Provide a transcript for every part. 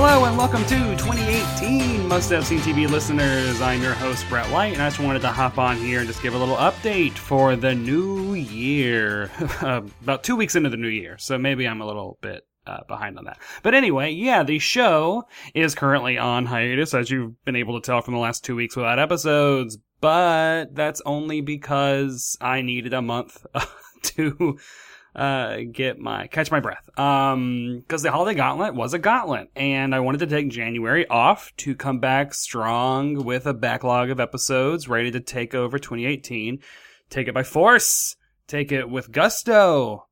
Hello and welcome to 2018 Must Have Seen TV listeners. I'm your host Brett White, and I just wanted to hop on here and just give a little update for the new year. About two weeks into the new year, so maybe I'm a little bit uh, behind on that. But anyway, yeah, the show is currently on hiatus, as you've been able to tell from the last two weeks without episodes. But that's only because I needed a month to uh, get my catch my breath. Um, because the holiday gauntlet was a gauntlet, and I wanted to take January off to come back strong with a backlog of episodes ready to take over 2018. Take it by force. Take it with gusto.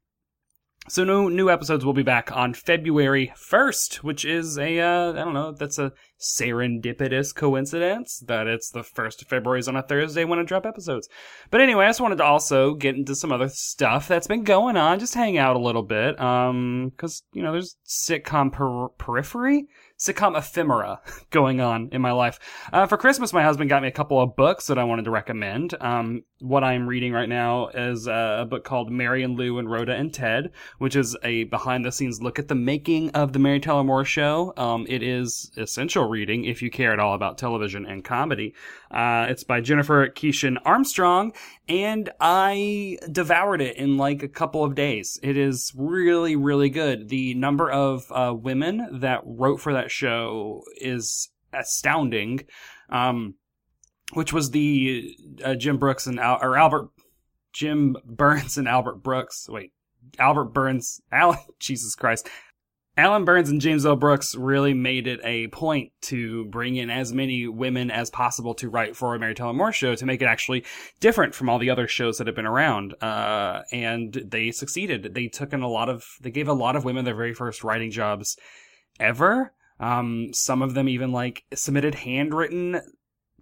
So new new episodes will be back on February 1st, which is a uh, I don't know, that's a serendipitous coincidence that it's the 1st of February is on a Thursday when I drop episodes. But anyway, I just wanted to also get into some other stuff that's been going on, just hang out a little bit um cuz you know, there's sitcom per- periphery sitcom ephemera going on in my life. Uh, for Christmas, my husband got me a couple of books that I wanted to recommend. Um, what I'm reading right now is uh, a book called Mary and Lou and Rhoda and Ted, which is a behind the scenes look at the making of the Mary Tyler Moore Show. Um, it is essential reading if you care at all about television and comedy. Uh, it's by Jennifer Keishin Armstrong, and I devoured it in like a couple of days. It is really, really good. The number of uh, women that wrote for that show is astounding. Um, which was the uh, Jim Brooks and Al- or Albert Jim Burns and Albert Brooks. Wait, Albert Burns, Alan, Jesus Christ. Alan Burns and James L. Brooks really made it a point to bring in as many women as possible to write for a Mary Tyler Moore show to make it actually different from all the other shows that have been around. Uh, and they succeeded. They took in a lot of, they gave a lot of women their very first writing jobs ever. Um, some of them even like submitted handwritten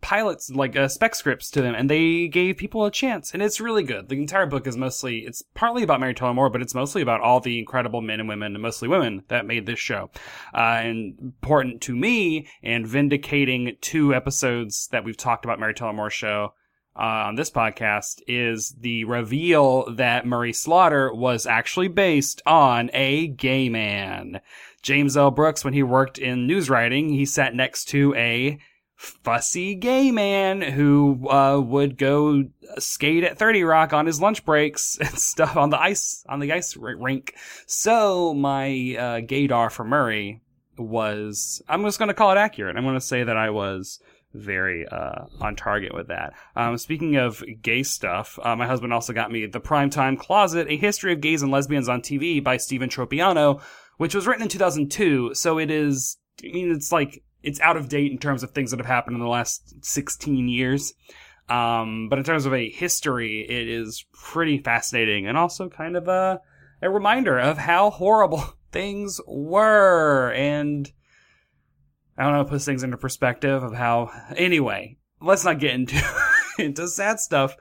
pilots like uh, spec scripts to them and they gave people a chance and it's really good the entire book is mostly it's partly about mary tyler moore but it's mostly about all the incredible men and women and mostly women that made this show uh, and important to me and vindicating two episodes that we've talked about mary tyler moore show uh, on this podcast is the reveal that Murray Slaughter was actually based on a gay man. James L. Brooks, when he worked in news writing, he sat next to a fussy gay man who uh, would go skate at 30 Rock on his lunch breaks and stuff on the ice on the ice rink. So my uh, gaydar for Murray was I'm just going to call it accurate. I'm going to say that I was very uh, on target with that. Um, speaking of gay stuff, uh, my husband also got me The Primetime Closet, A History of Gays and Lesbians on TV by Stephen Tropiano, which was written in 2002. So it is, I mean, it's like it's out of date in terms of things that have happened in the last 16 years. Um, but in terms of a history, it is pretty fascinating and also kind of a, a reminder of how horrible things were. And I don't know, puts things into perspective of how, anyway, let's not get into, into sad stuff.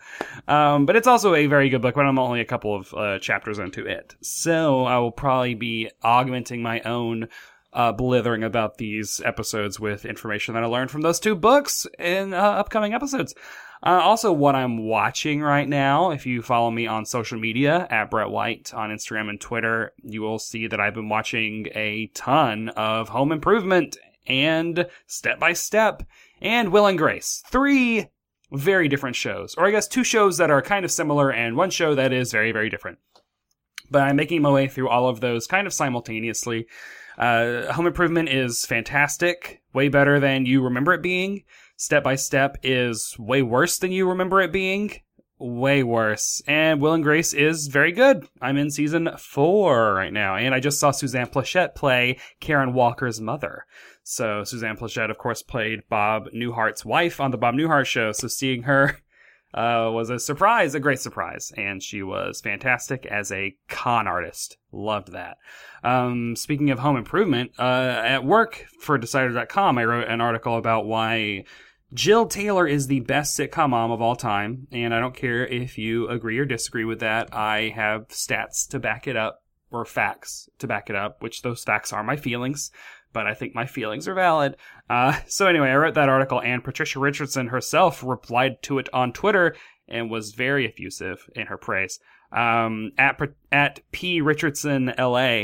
Um, but it's also a very good book, but I'm only a couple of uh, chapters into it. So I will probably be augmenting my own uh, blithering about these episodes with information that I learned from those two books in uh, upcoming episodes. Uh, also, what I'm watching right now, if you follow me on social media at Brett White on Instagram and Twitter, you will see that I've been watching a ton of home improvement and step by step and Will and Grace. Three very different shows, or I guess two shows that are kind of similar and one show that is very, very different. But I'm making my way through all of those kind of simultaneously. Uh, Home Improvement is fantastic, way better than you remember it being. Step by Step is way worse than you remember it being. Way worse. And Will and Grace is very good. I'm in season four right now, and I just saw Suzanne Pleshette play Karen Walker's mother. So Suzanne Pleshette, of course, played Bob Newhart's wife on the Bob Newhart show. So seeing her uh, was a surprise, a great surprise, and she was fantastic as a con artist. Loved that. Um, speaking of home improvement, uh, at work for Decider.com, I wrote an article about why Jill Taylor is the best sitcom mom of all time, and I don't care if you agree or disagree with that. I have stats to back it up, or facts to back it up, which those facts are my feelings but I think my feelings are valid. Uh, so anyway, I wrote that article, and Patricia Richardson herself replied to it on Twitter and was very effusive in her praise. Um, at at p richardson la,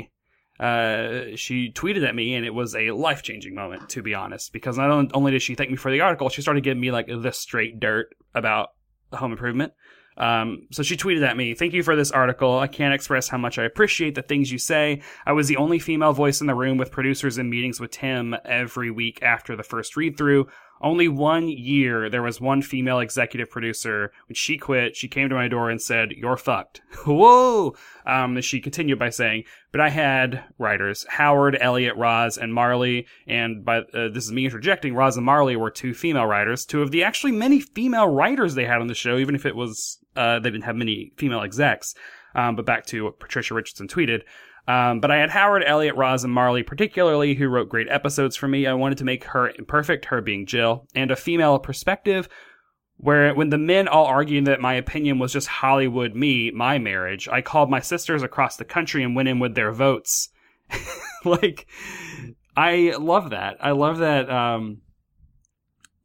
uh, she tweeted at me, and it was a life changing moment, to be honest, because not only did she thank me for the article, she started giving me like the straight dirt about home improvement. Um, so she tweeted at me, Thank you for this article. I can't express how much I appreciate the things you say. I was the only female voice in the room with producers in meetings with Tim every week after the first read through. Only one year there was one female executive producer. When she quit, she came to my door and said, You're fucked. Whoa! Um, she continued by saying, But I had writers, Howard, Elliot, Roz, and Marley, and by uh, this is me interjecting, Roz and Marley were two female writers, two of the actually many female writers they had on the show, even if it was, uh, they didn't have many female execs. Um, but back to what Patricia Richardson tweeted. Um, but I had Howard, Elliot, Roz, and Marley, particularly, who wrote great episodes for me. I wanted to make her imperfect, her being Jill, and a female perspective where when the men all argued that my opinion was just Hollywood me, my marriage, I called my sisters across the country and went in with their votes. like, I love that. I love that, um,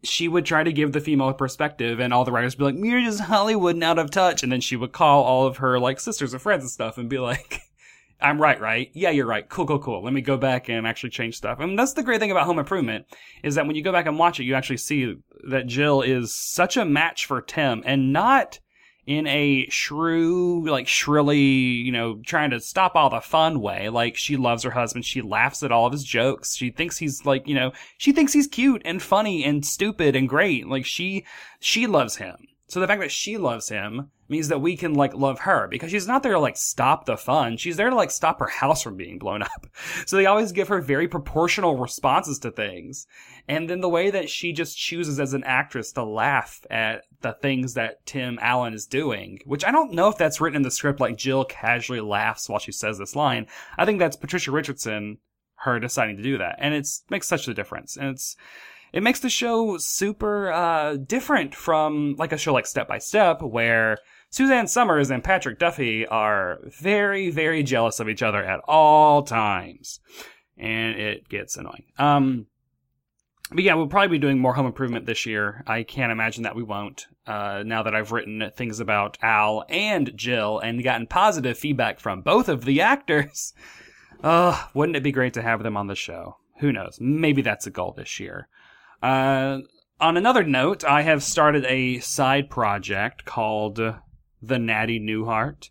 she would try to give the female perspective and all the writers would be like, you're just Hollywood and out of touch. And then she would call all of her like sisters and friends and stuff and be like, I'm right, right? Yeah, you're right. Cool, cool, cool. Let me go back and actually change stuff. Mean, that's the great thing about Home Improvement is that when you go back and watch it, you actually see that Jill is such a match for Tim and not in a shrew, like shrilly, you know, trying to stop all the fun way. Like she loves her husband. She laughs at all of his jokes. She thinks he's like, you know, she thinks he's cute and funny and stupid and great. Like she, she loves him. So the fact that she loves him means that we can like love her because she's not there to like stop the fun. She's there to like stop her house from being blown up. So they always give her very proportional responses to things. And then the way that she just chooses as an actress to laugh at the things that Tim Allen is doing, which I don't know if that's written in the script like Jill casually laughs while she says this line. I think that's Patricia Richardson, her deciding to do that. And it makes such a difference. And it's, it makes the show super uh, different from like a show like Step by Step, where Suzanne Somers and Patrick Duffy are very, very jealous of each other at all times. And it gets annoying. Um, but yeah, we'll probably be doing more home improvement this year. I can't imagine that we won't. Uh, now that I've written things about Al and Jill and gotten positive feedback from both of the actors. Uh, wouldn't it be great to have them on the show? Who knows? Maybe that's a goal this year. Uh, on another note, I have started a side project called the Natty Newhart,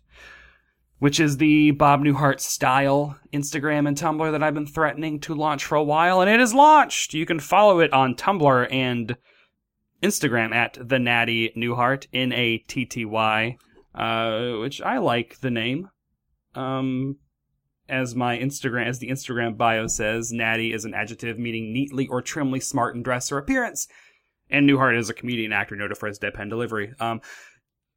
which is the Bob Newhart style Instagram and Tumblr that I've been threatening to launch for a while, and it is launched. You can follow it on Tumblr and Instagram at the Natty Newhart, N A T T Y, uh, which I like the name. Um, as my Instagram, as the Instagram bio says, Natty is an adjective meaning neatly or trimly smart in dress or appearance, and Newhart is a comedian actor noted for his deadpan delivery. Um,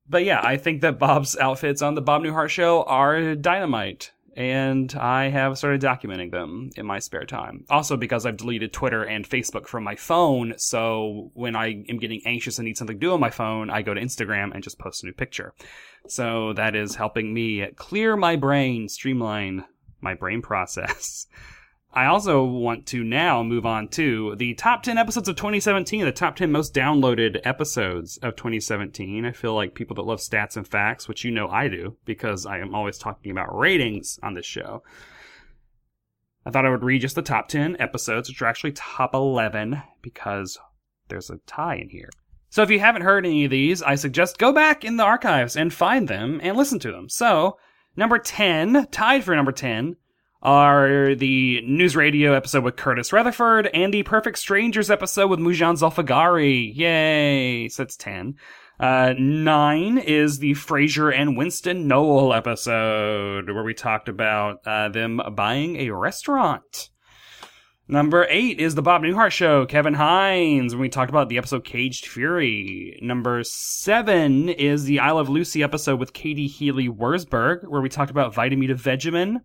but yeah, I think that Bob's outfits on the Bob Newhart show are dynamite. And I have started documenting them in my spare time. Also because I've deleted Twitter and Facebook from my phone, so when I am getting anxious and need something to do on my phone, I go to Instagram and just post a new picture. So that is helping me clear my brain, streamline my brain process. I also want to now move on to the top 10 episodes of 2017, the top 10 most downloaded episodes of 2017. I feel like people that love stats and facts, which you know I do, because I am always talking about ratings on this show. I thought I would read just the top 10 episodes, which are actually top 11, because there's a tie in here. So if you haven't heard any of these, I suggest go back in the archives and find them and listen to them. So, number 10, tied for number 10, are the news radio episode with Curtis Rutherford and the Perfect Strangers episode with Mujan Zulfagari. Yay! So that's 10. Uh, 9 is the Frasier and Winston Noel episode where we talked about uh, them buying a restaurant. Number eight is the Bob Newhart Show, Kevin Hines, when we talked about the episode Caged Fury. Number seven is the I Love Lucy episode with Katie Healy Wurzburg, where we talked about Vitameatavegamin.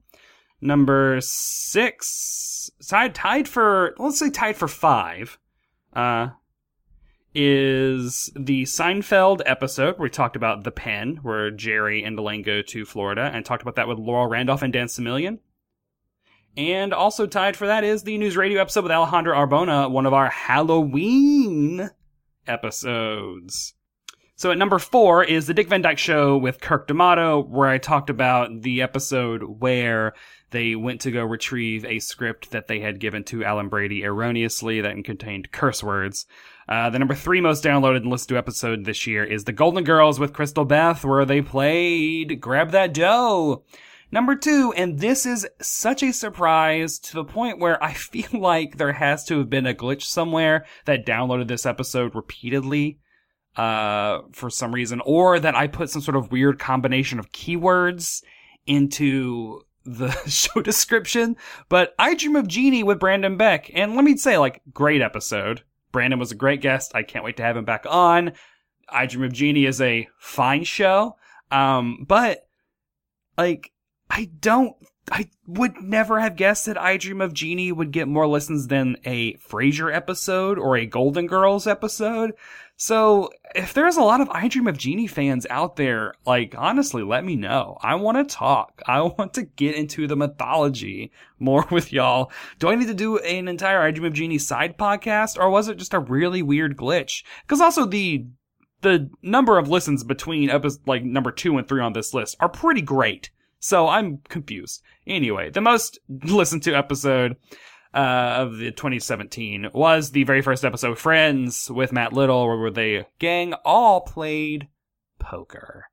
Number six, tied, tied for, let's say tied for five, uh, is the Seinfeld episode where we talked about The Pen, where Jerry and Elaine go to Florida, and talked about that with Laurel Randolph and Dan Semillion. And also tied for that is the news radio episode with Alejandra Arbona, one of our Halloween episodes. So at number four is the Dick Van Dyke Show with Kirk D'Amato, where I talked about the episode where they went to go retrieve a script that they had given to Alan Brady erroneously that contained curse words. Uh, the number three most downloaded and listened to episode this year is The Golden Girls with Crystal Beth, where they played Grab That Dough. Number two, and this is such a surprise to the point where I feel like there has to have been a glitch somewhere that downloaded this episode repeatedly, uh, for some reason, or that I put some sort of weird combination of keywords into the show description. But I Dream of Jeannie with Brandon Beck, and let me say, like, great episode. Brandon was a great guest. I can't wait to have him back on. I Dream of Jeannie is a fine show. Um, but like, I don't, I would never have guessed that I Dream of Jeannie would get more listens than a Frasier episode or a Golden Girls episode. So if there's a lot of I Dream of Jeannie fans out there, like honestly, let me know. I want to talk. I want to get into the mythology more with y'all. Do I need to do an entire I Dream of Jeannie side podcast or was it just a really weird glitch? Cause also the, the number of listens between episodes, like number two and three on this list are pretty great. So I'm confused. Anyway, the most listened to episode uh, of the 2017 was the very first episode, Friends, with Matt Little, where the gang all played poker.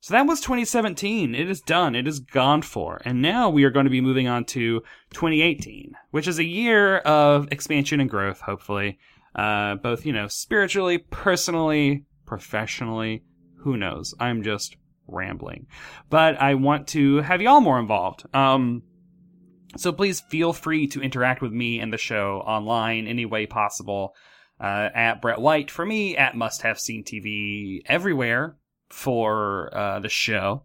So that was 2017. It is done. It is gone for. And now we are going to be moving on to 2018, which is a year of expansion and growth, hopefully. Uh, both, you know, spiritually, personally, professionally. Who knows? I'm just rambling. But I want to have y'all more involved. Um, so please feel free to interact with me and the show online any way possible. Uh, at Brett White for me, at Must Have Seen TV everywhere for uh, the show.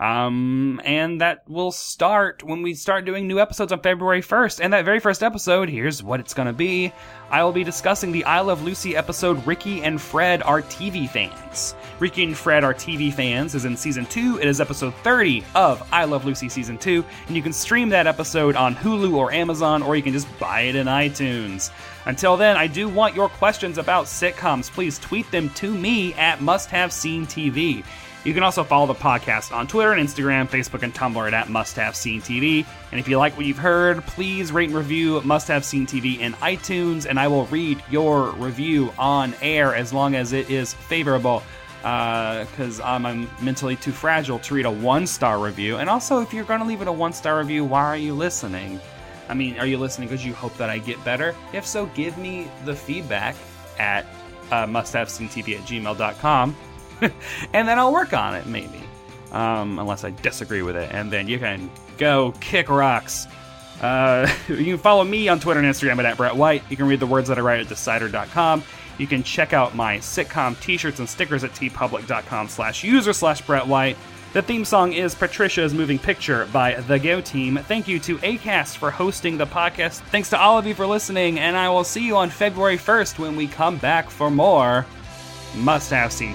Um, and that will start when we start doing new episodes on February 1st. And that very first episode, here's what it's going to be. I will be discussing the I Love Lucy episode Ricky and Fred are TV fans. Ricky and Fred are TV fans is in season 2. It is episode 30 of I Love Lucy season 2, and you can stream that episode on Hulu or Amazon or you can just buy it in iTunes. Until then, I do want your questions about sitcoms. Please tweet them to me at Must Have Seen TV. You can also follow the podcast on Twitter and Instagram, Facebook, and Tumblr at Must Have Seen TV. And if you like what you've heard, please rate and review Must Have Seen TV in iTunes, and I will read your review on air as long as it is favorable. Because uh, I'm, I'm mentally too fragile to read a one star review. And also, if you're going to leave it a one star review, why are you listening? I mean, are you listening because you hope that I get better? If so, give me the feedback at uh, musthaveseentv at gmail.com and then I'll work on it, maybe. Um, unless I disagree with it. And then you can go kick rocks. Uh, you can follow me on Twitter and Instagram at Brett White. You can read the words that I write at Decider.com. You can check out my sitcom t-shirts and stickers at teepublic.com slash user slash Brett White. The theme song is Patricia's Moving Picture by The Go Team. Thank you to ACAST for hosting the podcast. Thanks to all of you for listening, and I will see you on February 1st when we come back for more Must Have Seen